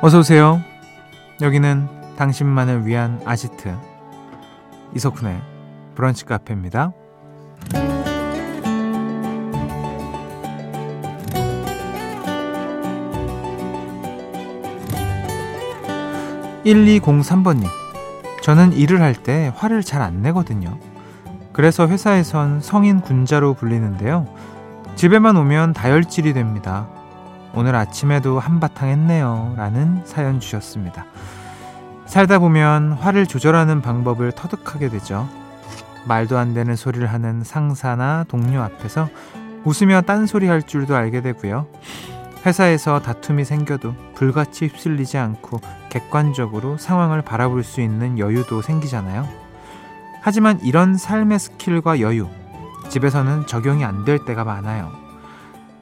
어서 오세요. 여기는 당신만을 위한 아지트 이석훈의 브런치 카페입니다. 1203번님. 저는 일을 할 때 화를 잘 안 내거든요. 그래서 회사에선 성인 군자로 불리는데요. 집에만 오면 다혈질이 됩니다. 오늘 아침에도 한바탕 했네요. 라는 사연 주셨습니다. 살다 보면 화를 조절하는 방법을 터득하게 되죠. 말도 안 되는 소리를 하는 상사나 동료 앞에서 웃으며 딴소리 할 줄도 알게 되고요. 회사에서 다툼이 생겨도 불같이 휩쓸리지 않고 객관적으로 상황을 바라볼 수 있는 여유도 생기잖아요. 하지만 이런 삶의 스킬과 여유, 집에서는 적용이 안 될 때가 많아요.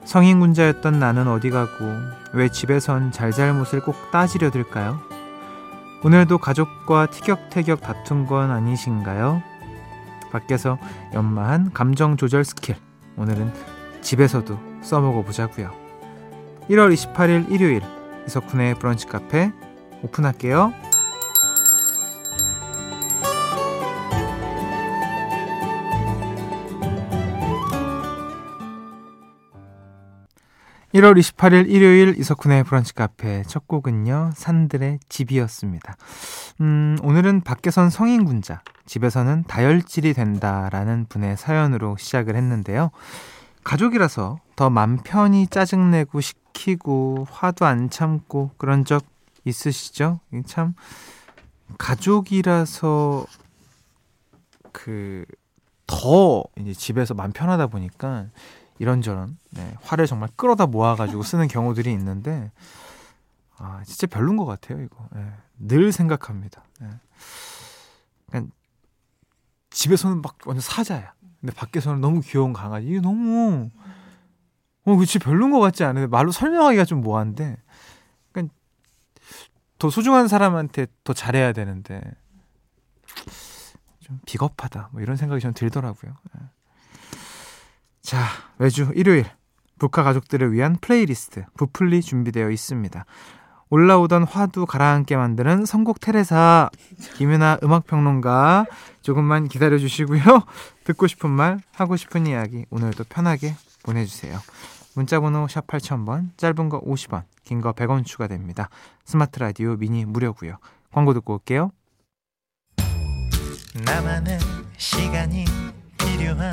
성인군자였던 나는 어디 가고 왜 집에선 잘잘못을 꼭 따지려 들까요? 오늘도 가족과 티격태격 다툰 건 아니신가요? 밖에서 연마한 감정 조절 스킬 오늘은 집에서도 써먹어 보자고요. 1월 28일 일요일 이석훈의 브런치 카페 오픈할게요. 1월 28일 일요일 이석훈의 브런치 카페 첫 곡은요, 산들의 집이었습니다. 음, 오늘은 밖에선 성인군자, 집에서는 다혈질이 된다라는 분의 사연으로 시작을 했는데요. 가족이라서 더 맘 편히 짜증내고 시키고 화도 안 참고 그런 적 있으시죠? 참, 가족이라서 그, 더 이제 집에서 맘 편하다 보니까 이런저런 네, 화를 정말 끌어다 모아가지고 쓰는 경우들이 있는데 아 진짜 별론 것 같아요 이거 네, 늘 생각합니다. 네. 그냥 집에서는 막 완전 사자야. 근데 밖에서는 너무 귀여운 강아지. 이게 너무 어 그치 별론 것 같지 않은데 말로 설명하기가 좀 뭐한데 그러니까 더 소중한 사람한테 더 잘해야 되는데 좀 비겁하다 뭐 이런 생각이 좀 들더라고요. 네. 자, 매주 일요일 브카 가족들을 위한 플레이리스트 부플리 준비되어 있습니다. 올라오던 화도 가라앉게 만드는 선곡 테레사 김윤하 음악평론가 조금만 기다려 주시고요. 듣고 싶은 말, 하고 싶은 이야기 오늘도 편하게 보내주세요. 문자번호 샵 8000번, 짧은 거 50원, 긴 거 100원 추가됩니다. 스마트 라디오 미니 무료고요. 광고 듣고 올게요. 나만의 시간이 필요한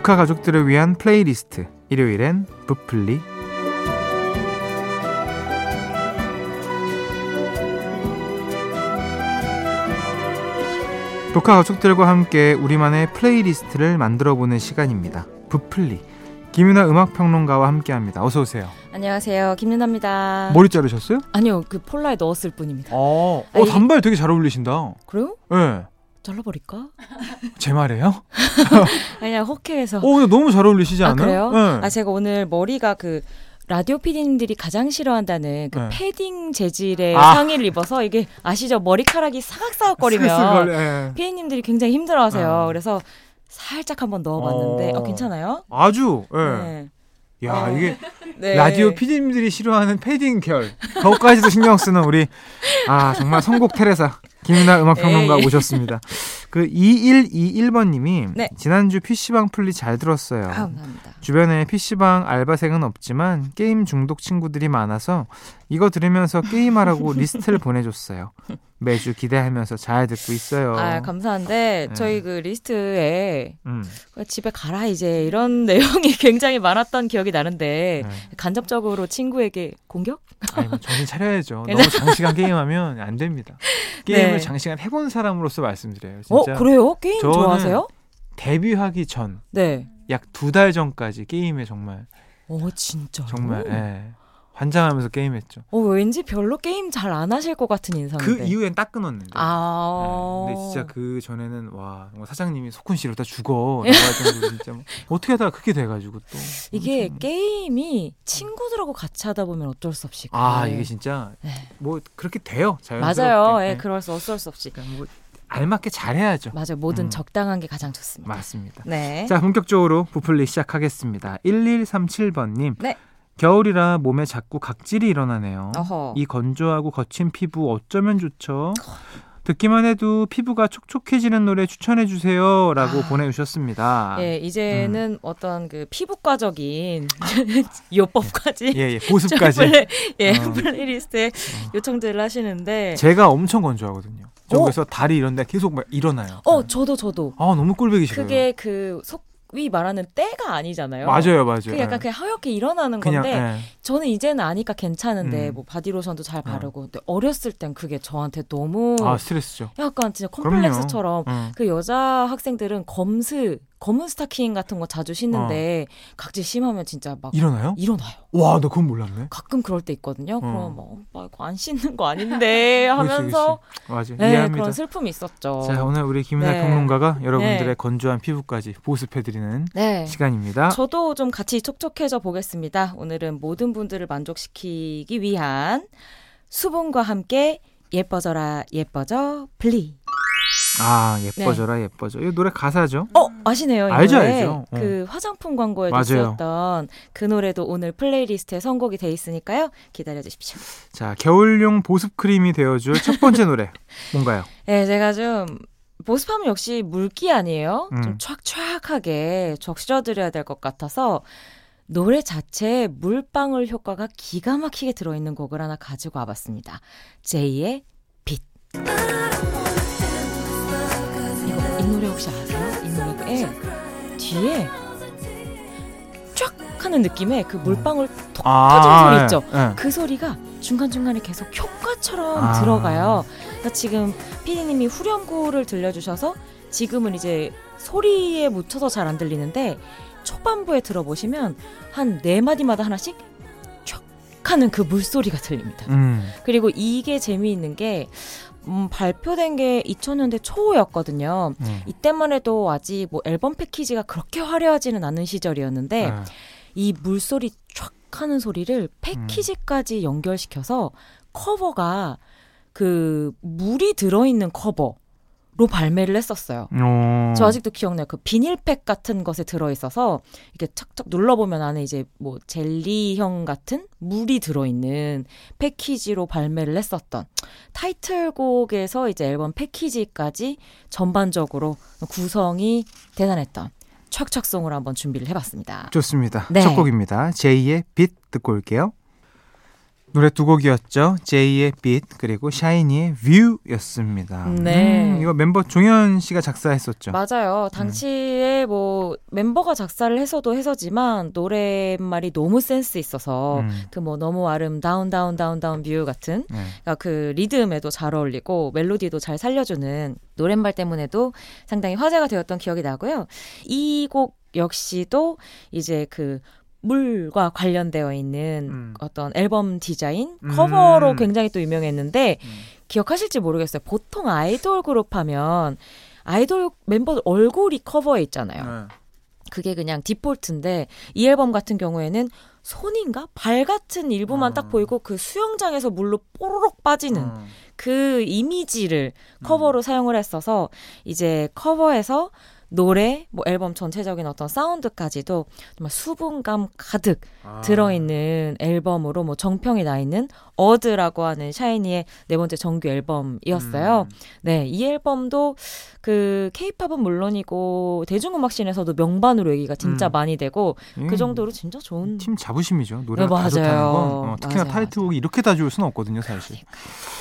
북카 가족들을 위한 플레이리스트 일요일엔 부플리 브카 가족들과 함께 우리만의 playlist를 만들어보는 시간입니다. 브플리 김윤하 음악평론가와 함께합니다. 어서 오세요. 안녕하세요, 김윤하입니다. 머리 자르셨어요? 아니요, 그 폴라에 넣었을 뿐입니다. 어, 어 단발 되게 잘 어울리신다. 그래요? 네. 잘라버릴까? 제 말이에요? 아니야 호쾌해서. 어, 근데 너무 잘 어울리시지 않아요? 아, 그래요? 네. 아 제가 오늘 머리가 그 라디오 PD님들이 가장 싫어한다는 그 네. 패딩 재질의 아. 상의를 입어서 이게 아시죠? 머리카락이 사각사각거리면 네. PD님들이 굉장히 힘들어하세요. 아. 그래서 살짝 한번 넣어봤는데 어, 어 괜찮아요? 아주. 예. 네. 야 네. 이게 네. 라디오 PD님들이 싫어하는 패딩 결 그것까지도 신경 쓰는 우리 아 정말 선곡 테레사 김윤하 음악평론가 오셨습니다. 그 2121번님이 네. 지난주 PC방 플리 잘 들었어요. 아, 감사합니다. 주변에 PC방 알바생은 없지만 게임 중독 친구들이 많아서 이거 들으면서 게임하라고 리스트를 보내줬어요. 매주 기대하면서 잘 듣고 있어요. 아, 감사한데 네. 저희 그 리스트에 음. 집에 가라 이제 이런 내용이 굉장히 많았던 기억이 나는데 네. 간접적으로 친구에게 공격? 아니, 뭐 정신 차려야죠. 너무 장시간 게임하면 안 됩니다. 게임 을 네. 장시간 해본 사람으로서 말씀드려요. 진짜. 어, 그래요? 게임 좋아하세요? 데뷔하기 전. 네. 약 두 달 전까지 게임에 정말. 어, 진짜. 정말, 예. 환장하면서 게임했죠. 어, 왠지 별로 게임 잘 안 하실 것 같은 인상인데. 그 이후엔 딱 끊었는데. 아. 네, 근데 진짜 그 전에는 와 사장님이 소쿤 씨로 다 죽어. 정도 진짜 뭐 어떻게 하다가 그게 돼가지고 또. 이게 엄청... 게임이 친구들하고 같이 하다 보면 어쩔 수 없이. 아 이게 진짜 네. 뭐 그렇게 돼요. 자연스럽게. 맞아요. 예, 네. 그럴 수 어쩔 수 없이. 그러니까 뭐 알맞게 잘해야죠. 맞아요. 뭐든 음. 적당한 게 가장 좋습니다. 맞습니다. 네. 자 본격적으로 부풀리 시작하겠습니다. 1137번님. 네. 겨울이라 몸에 자꾸 각질이 일어나네요. 어허. 이 건조하고 거친 피부 어쩌면 좋죠? 듣기만 해도 피부가 촉촉해지는 노래 추천해 주세요라고 아. 보내주셨습니다. 예, 이제는 음. 어떤 그 피부과적인 요법까지, 예, 예 보습까지, 플레, 예, 어. playlist에 어. 요청들을 하시는데 제가 엄청 건조하거든요. 저기서 어? 다리 이런데 계속 막 일어나요. 어, 저도 저도. 아 너무 꼴보기 싫어요. 그게 그 속 위 말하는 때가 아니잖아요. 맞아요, 맞아요. 그 약간 그냥 하얗게 일어나는 그냥, 건데 네. 저는 이제는 아니까 괜찮은데 음. 뭐 바디로션도 잘 네. 바르고 근데 어렸을 땐 그게 저한테 너무 아 스트레스죠. 약간 진짜 컴플렉스처럼 음. 그 여자 학생들은 검스 검은 스타킹 같은 거 자주 신는데 어. 각질 심하면 진짜 막 일어나요? 일어나요. 와, 나 그건 몰랐네. 가끔 그럴 때 있거든요. 어. 그럼 뭐 오빠 이거 안 씻는 거 아닌데 하면서 맞아. 네, 이해합니다. 그런 슬픔이 있었죠. 자, 오늘 우리 김윤하 네. 평론가가 여러분들의 네. 건조한 피부까지 보습해 드리는 네. 시간입니다. 저도 좀 같이 촉촉해져 보겠습니다. 오늘은 모든 분들을 만족시키기 위한 수분과 함께 예뻐져라 예뻐져 플리 아 예뻐져라 네. 예뻐져 이 노래 가사죠? 어 아시네요. 알죠 노래. 알죠. 어. 그 화장품 광고에도 쓰였던 그 노래도 오늘 playlist에 선곡이 돼 있으니까요. 기다려 주십시오. 자 겨울용 보습 크림이 되어줄 첫 번째 노래 뭔가요? 네 제가 좀 보습하면 역시 물기 아니에요? 음. 좀 촥촥하게 적셔드려야 될 것 같아서 노래 자체에 물방울 효과가 기가 막히게 들어있는 곡을 하나 가지고 와봤습니다. 제이의 빛. 이 노래 혹시 아세요? 이 노래에 뒤에 쫙 하는 느낌의 그 물방울 톡 아, 터지는 소리 네, 있죠? 네. 그 소리가 중간 중간에 계속 효과처럼 아. 들어가요. 그러니까 지금 피디님이 후렴구를 들려주셔서 지금은 이제 소리에 묻혀서 잘 안 들리는데 초반부에 들어보시면 한 네 마디마다 하나씩 촥 하는 그 물소리가 들립니다. 음. 그리고 이게 재미있는 게 음, 발표된 게 2000년대 초였거든요. 음. 이때만 해도 아직 뭐 앨범 패키지가 그렇게 화려하지는 않은 시절이었는데 음. 이 물소리 촥 하는 소리를 패키지까지 연결시켜서 커버가 그 물이 들어있는 커버 로 발매를 했었어요. 오. 저 아직도 기억나요. 그 비닐팩 같은 것에 들어있어서 이렇게 척척 눌러보면 안에 이제 뭐 젤리형 같은 물이 들어있는 패키지로 발매를 했었던 타이틀곡에서 이제 앨범 패키지까지 전반적으로 구성이 대단했던 촉촉송을 한번 준비를 해봤습니다. 좋습니다. 네. 첫 곡입니다. 제이의 빛 듣고 올게요. 노래 두 곡이었죠. 제이의 빛 그리고 샤이니의 View였습니다. 네. 음, 이거 멤버 종현 씨가 작사했었죠. 맞아요. 당시에 음. 뭐 멤버가 작사를 해서도 해서지만 노래말이 너무 센스 있어서 음. 그뭐 너무 아름다운 다운 다운 다운 View 같은 네. 그러니까 그 리듬에도 잘 어울리고 멜로디도 잘 살려주는 노랫말 때문에도 상당히 화제가 되었던 기억이 나고요. 이 곡 역시도 이제 그 물과 관련되어 있는 음. 어떤 앨범 디자인 음. 커버로 음. 굉장히 또 유명했는데 음. 기억하실지 모르겠어요. 보통 아이돌 그룹 하면 아이돌 멤버들 얼굴이 커버에 있잖아요. 네. 그게 그냥 디폴트인데 이 앨범 같은 경우에는 손인가 발 같은 일부만 어. 딱 보이고 그 수영장에서 물로 뽀로록 빠지는 어. 그 이미지를 커버로 음. 사용을 했어서 이제 커버에서 노래, 뭐 앨범 전체적인 어떤 사운드까지도 정말 수분감 가득 아. 들어있는 앨범으로 뭐 정평이 나 있는 Odd라고 하는 샤이니의 네 번째 정규 앨범이었어요. 음. 네, 이 앨범도 그 케이팝은 물론이고 대중음악 scene에서도 명반으로 얘기가 진짜 음. 많이 되고 예. 그 정도로 진짜 좋은 팀 자부심이죠. 노래가 네, 다 좋다는 건 어, 특히나 맞아요, 타이틀곡이 이렇게 다 좋을 수는 없거든요, 사실.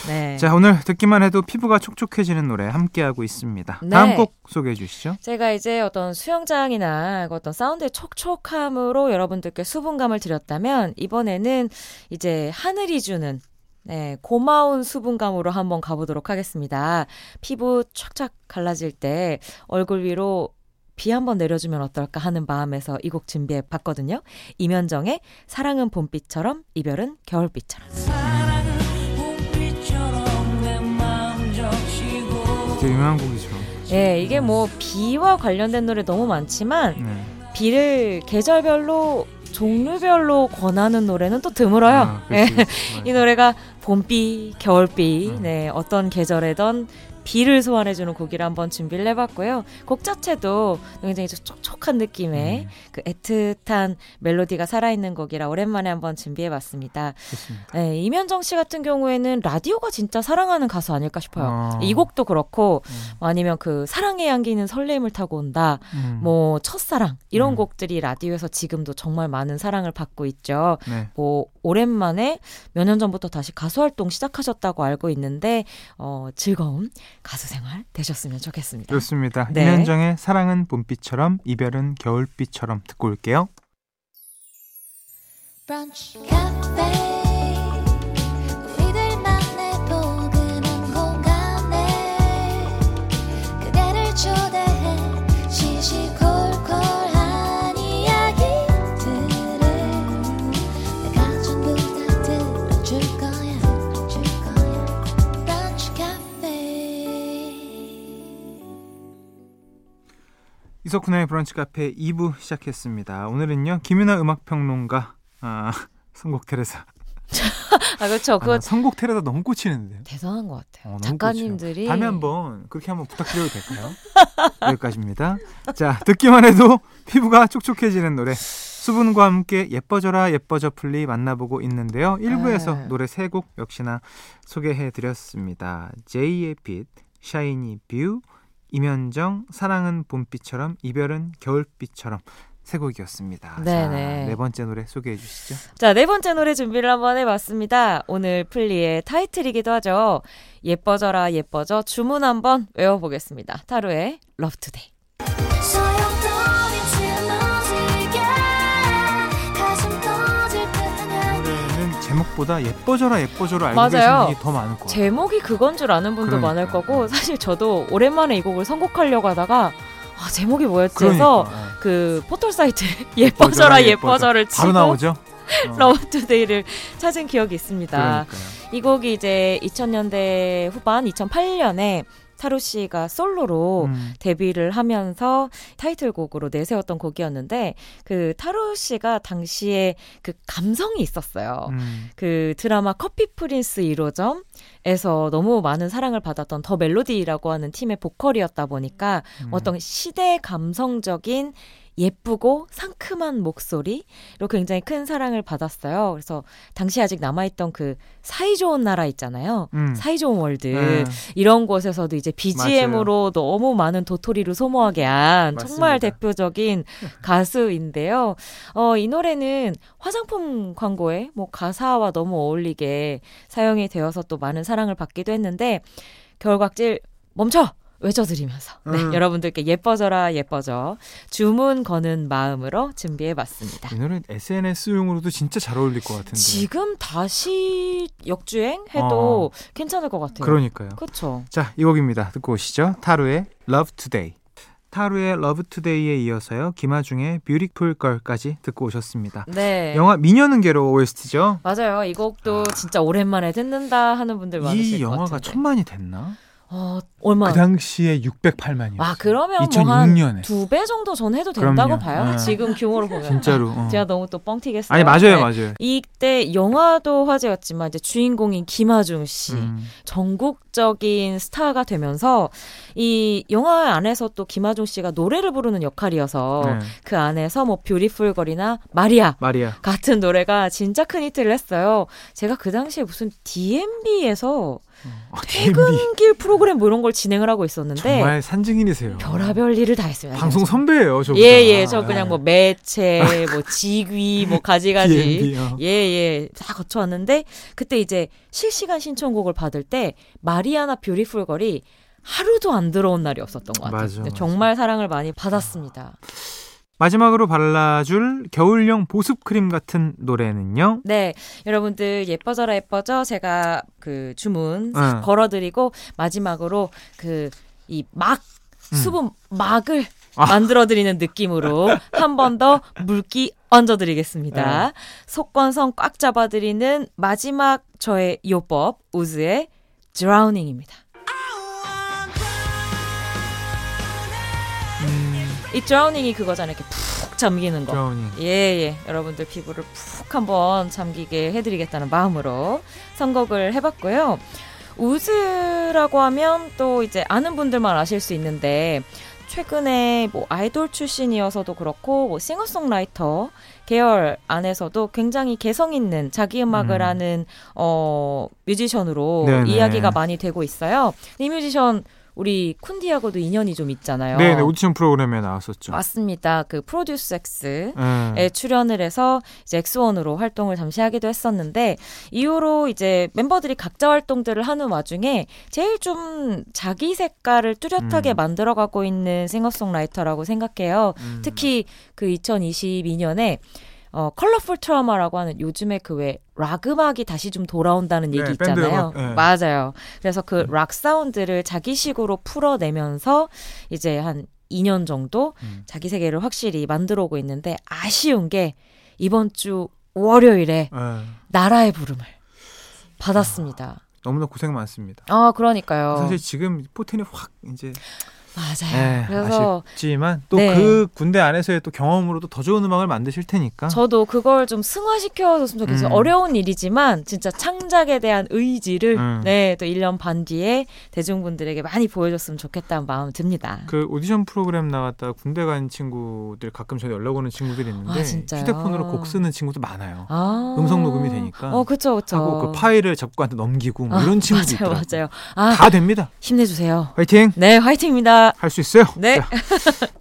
네. 자, 오늘 듣기만 해도 피부가 촉촉해지는 노래 함께 하고 있습니다. 네. 다음 곡 소개해 주시죠. 제가 이제 어떤 수영장이나 어떤 사운드의 촉촉함으로 여러분들께 수분감을 드렸다면 이번에는 이제 하늘이 주는 네, 고마운 수분감으로 한번 가보도록 하겠습니다. 피부 촥촥 갈라질 때 얼굴 위로 비 한번 내려주면 어떨까 하는 마음에서 이 곡 준비해 봤거든요. 이면정의 사랑은 봄비처럼 이별은 겨울비처럼. 되게 유명한 곡이죠. 예, 이게 뭐 비와 관련된 노래 너무 많지만 네. 비를 계절별로 종류별로 권하는 노래는 또 드물어요. 아, 네. 이 노래가 봄비, 겨울비, 음. 네, 어떤 계절에던 비를 소환해주는 곡이라 한번 준비를 해봤고요. 곡 자체도 굉장히 촉촉한 느낌의 음. 그 애틋한 멜로디가 살아있는 곡이라 오랜만에 한번 준비해봤습니다. 네, 이면정 씨 같은 경우에는 라디오가 진짜 사랑하는 가수 아닐까 싶어요. 어. 이 곡도 그렇고 음. 뭐 아니면 그 사랑에 안기는 설렘을 타고 온다, 음. 뭐 첫사랑 이런 음. 곡들이 라디오에서 지금도 정말 많은 사랑을 받고 있죠. 네. 뭐 오랜만에 몇 년 전부터 다시 가수 활동 시작하셨다고 알고 있는데 어, 즐거운 가수 생활 되셨으면 좋겠습니다. 좋습니다. 네. 이현정의 사랑은 봄비처럼 이별은 겨울비처럼 듣고 올게요. 브런치, 이석훈의 브런치 카페 2부 시작했습니다. 오늘은요 김윤아 음악평론가 아, 선곡 테레사 아 그렇죠. 그 아, 선곡 테레사 너무 꽂히는데요. 대단한 것 같아요. 어, 작가님들이 다음에 한번 그렇게 한번 부탁드려도 될까요? 여기까지입니다. 자 듣기만 해도 피부가 촉촉해지는 노래 수분과 함께 예뻐져라 예뻐져 플리 만나보고 있는데요. 1부에서 네. 노래 세곡 역시나 소개해 드렸습니다. 제이의 빛, 샤이니 View, 임현정 사랑은 봄비처럼 이별은 겨울비처럼 세 곡이었습니다. 네네. 자, 네 번째 노래 소개해 주시죠. 자, 네 번째 노래 준비를 한번 해봤습니다. 오늘 플리의 타이틀이기도 하죠. 예뻐져라 예뻐져 주문 한번 외워보겠습니다. 타루의 Today. 제목보다 예뻐져라 예뻐져라 알고 맞아요. 계신 분이 더 많을 거예요. 제목이 그건 줄 아는 분도 그러니까. 많을 거고 사실 저도 오랜만에 이 곡을 선곡하려고 하다가 아, 제목이 뭐였지 그러니까. 해서 그 포털 사이트 예뻐져라 예뻐져를 치고 바로 나오죠. 어. Love Today를 찾은 기억이 있습니다. 그러니까요. 이 곡이 이제 2000년대 후반 2008년에 타루 씨가 솔로로 음. 데뷔를 하면서 타이틀곡으로 내세웠던 곡이었는데 그 타루 씨가 당시에 그 감성이 있었어요. 음. 그 드라마 커피 프린스 1호점 에서 너무 많은 사랑을 받았던 The Melody라고 하는 팀의 보컬이었다 보니까 음. 어떤 시대 감성적인 예쁘고 상큼한 목소리로 굉장히 큰 사랑을 받았어요. 그래서 당시 아직 남아있던 그 사이 좋은 나라 있잖아요. 음. 사이 좋은 월드. 네. 이런 곳에서도 이제 BGM으로 맞아요. 너무 많은 도토리를 소모하게 한 맞습니다. 정말 대표적인 가수인데요. 어, 이 노래는 화장품 광고에 뭐 가사와 너무 어울리게 사용이 되어서 또 많은 사랑을 받기도 했는데 겨울각질 멈춰! 외쳐드리면서 네, 음. 여러분들께 예뻐져라 예뻐져 주문 거는 마음으로 준비해봤습니다. 이 노래 SNS용으로도 진짜 잘 어울릴 것 같은데 지금 다시 역주행 해도 어. 괜찮을 것 같아요. 그러니까요. 그렇죠. 자, 이 곡입니다. 듣고 오시죠. 타루의 Love Today. 타루의 Love Today에 이어서요. 김아중의 Beautiful Girl까지 듣고 오셨습니다. 네. 영화 미녀는 괴로 OST죠? 맞아요. 이 곡도 아. 진짜 오랜만에 듣는다 하는 분들 많으실 것 같은데. 이 영화가 천만이 됐나? 어, 얼마? 그 당시에 608만이요. 아, 그러면 2006년에. 뭐두배 정도 전 해도 된다고 그럼요. 봐요. 네. 지금 규모로 보면. 진짜로. 어. 제가 너무 또 뻥튀겠어요. 아니, 맞아요, 네. 맞아요. 이때 영화도 화제였지만 이제 주인공인 김하중 씨 음. 전국적인 스타가 되면서 이 영화 안에서 또 김하중 씨가 노래를 부르는 역할이어서 네. 그 안에서 뭐 뷰티풀 거리나 마리아, 마리아 같은 노래가 진짜 큰 히트를 했어요. 제가 그 당시에 무슨 DMB에서 어, 퇴근길 프로그램 뭐 이런 걸 진행을 하고 있었는데 정말 산증인이세요. 별하별 일을 다 했어요. 방송 선배예요, 저. 예 예, 저 그냥 뭐 매체, 뭐 직위, 뭐 가지가지 예예 다 거쳐왔는데 그때 이제 실시간 신청곡을 받을 때 마리아나 뷰티풀 걸이 하루도 안 들어온 날이 없었던 것 같아요. 맞아, 맞아. 정말 사랑을 많이 받았습니다. 마지막으로 발라줄 겨울용 보습 크림 같은 노래는요? 네, 여러분들 예뻐져라 예뻐져 제가 그 주문 응. 걸어드리고 마지막으로 그 이막 음. 수분 막을 아. 만들어드리는 느낌으로 한 번 더 물기 얹어드리겠습니다. 네. 속건성 꽉 잡아드리는 마지막 저의 요법 우즈의 드라우닝입니다. 이 드라우닝이 그거잖아요. 이렇게 푹 잠기는 거. 드라우닝. 예, 예. 여러분들 피부를 푹 한번 잠기게 해드리겠다는 마음으로 선곡을 해봤고요. 우즈라고 하면 또 이제 아는 분들만 아실 수 있는데 최근에 뭐 아이돌 출신이어서도 그렇고 뭐 싱어송라이터 계열 안에서도 굉장히 개성 있는 자기 음악을 음. 하는 어 뮤지션으로 네네. 이야기가 많이 되고 있어요. 이 뮤지션 우리 쿤디하고도 인연이 좀 있잖아요. 네, 네 오디션 프로그램에 나왔었죠. 맞습니다. 그 프로듀스 X에 음. 출연을 해서 이제 엑스원으로 활동을 잠시 하기도 했었는데 이후로 이제 멤버들이 각자 활동들을 하는 와중에 제일 좀 자기 색깔을 뚜렷하게 음. 만들어가고 있는 싱어송라이터라고 생각해요. 음. 특히 그 2022년에 어, Colorful Trauma라고 하는 요즘에 그 왜 락 음악이 다시 좀 돌아온다는 얘기 네, 있잖아요. 네. 맞아요. 그래서 그 락 음. 사운드를 자기식으로 풀어내면서 이제 한 2년 정도 음. 자기 세계를 확실히 만들어 오고 있는데 아쉬운 게 이번 주 월요일에 네. 나라의 부름을 받았습니다. 아, 너무나 고생 많습니다. 아, 그러니까요. 사실 지금 포텐이 확 이제 맞아요. 네, 그래서 아쉽지만 또그 네. 군대 안에서의 또 경험으로도 더 좋은 음악을 만드실 테니까. 저도 그걸 좀 승화시켜줬으면 좋겠어요. 음. 어려운 일이지만 진짜 창작에 대한 의지를 음. 네, 또 1년 반 뒤에 대중분들에게 많이 보여줬으면 좋겠다는 마음 듭니다. 그 오디션 프로그램 나갔다 군대 간 친구들 가끔 저희 연락 오는 친구들이 있는데 아, 휴대폰으로 곡 쓰는 친구도 많아요. 아. 음성 녹음이 되니까. 어, 그렇죠, 그렇죠. 하고 그 파일을 작곡한테 넘기고 뭐 아, 이런 친구들 맞아요, 있더라고요. 맞아요. 아, 다 됩니다. 힘내주세요. 화이팅. 네, 화이팅입니다. 할 수 있어요. 네.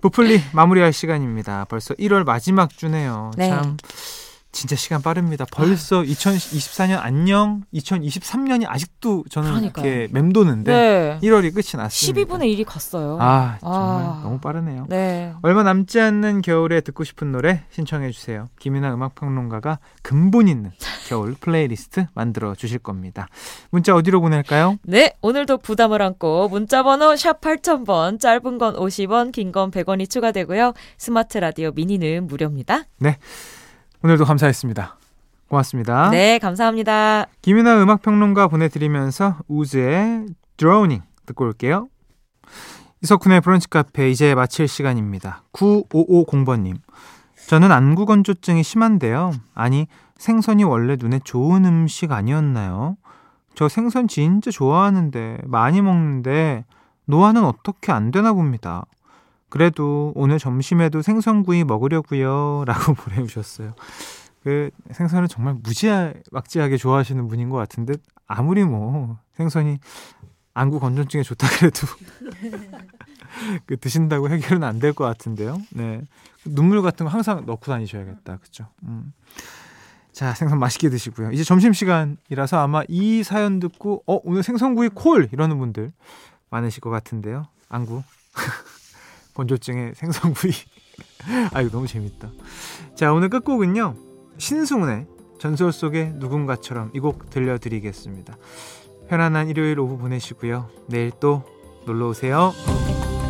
브플리 마무리할 시간입니다. 벌써 1월 마지막 주네요. 네. 참 진짜 시간 빠릅니다. 벌써 2024년 안녕 2023년이 아직도 저는 그러니까요. 이렇게 맴도는데 네. 1월이 끝이 났습니다. 12분의 1이 갔어요. 아 정말 아. 너무 빠르네요. 네. 얼마 남지 않는 겨울에 듣고 싶은 노래 신청해 주세요. 김윤하 음악평론가가 근본 있는 겨울 플레이리스트 만들어 주실 겁니다. 문자 어디로 보낼까요? 네 오늘도 부담을 안고 문자번호 샵 8000번 짧은 건 50원 긴 건 100원이 추가되고요. 스마트 라디오 미니는 무료입니다. 네. 오늘도 감사했습니다. 고맙습니다. 네, 감사합니다. 김윤아 음악평론가 보내드리면서 우즈의 Drowning 듣고 올게요. 이석훈의 브런치 카페 이제 마칠 시간입니다. 9550번님. 저는 안구 건조증이 심한데요. 아니, 생선이 원래 눈에 좋은 음식 아니었나요? 저 생선 진짜 좋아하는데, 많이 먹는데, 노화는 어떻게 안 되나 봅니다. 그래도 오늘 점심에도 생선구이 먹으려고요. 라고 보내주셨어요. 그 생선을 정말 무지막지하게 좋아하시는 분인 것 같은데 아무리 뭐 생선이 안구 건조증에 좋다 그래도 그 드신다고 해결은 안 될 것 같은데요. 네. 눈물 같은 거 항상 넣고 다니셔야겠다. 그죠? 음. 자, 생선 맛있게 드시고요. 이제 점심 시간이라서 아마 이 사연 듣고, 어, 오늘 생선구이 콜! 이러는 분들 많으실 것 같은데요. 안구. 건조증의 생선구이. 아, 이거 너무 재밌다. 자, 오늘 끝곡은요. 신승훈의 전설 속의 누군가처럼 이 곡 들려드리겠습니다. 편안한 일요일 오후 보내시고요. 내일 또 놀러 오세요.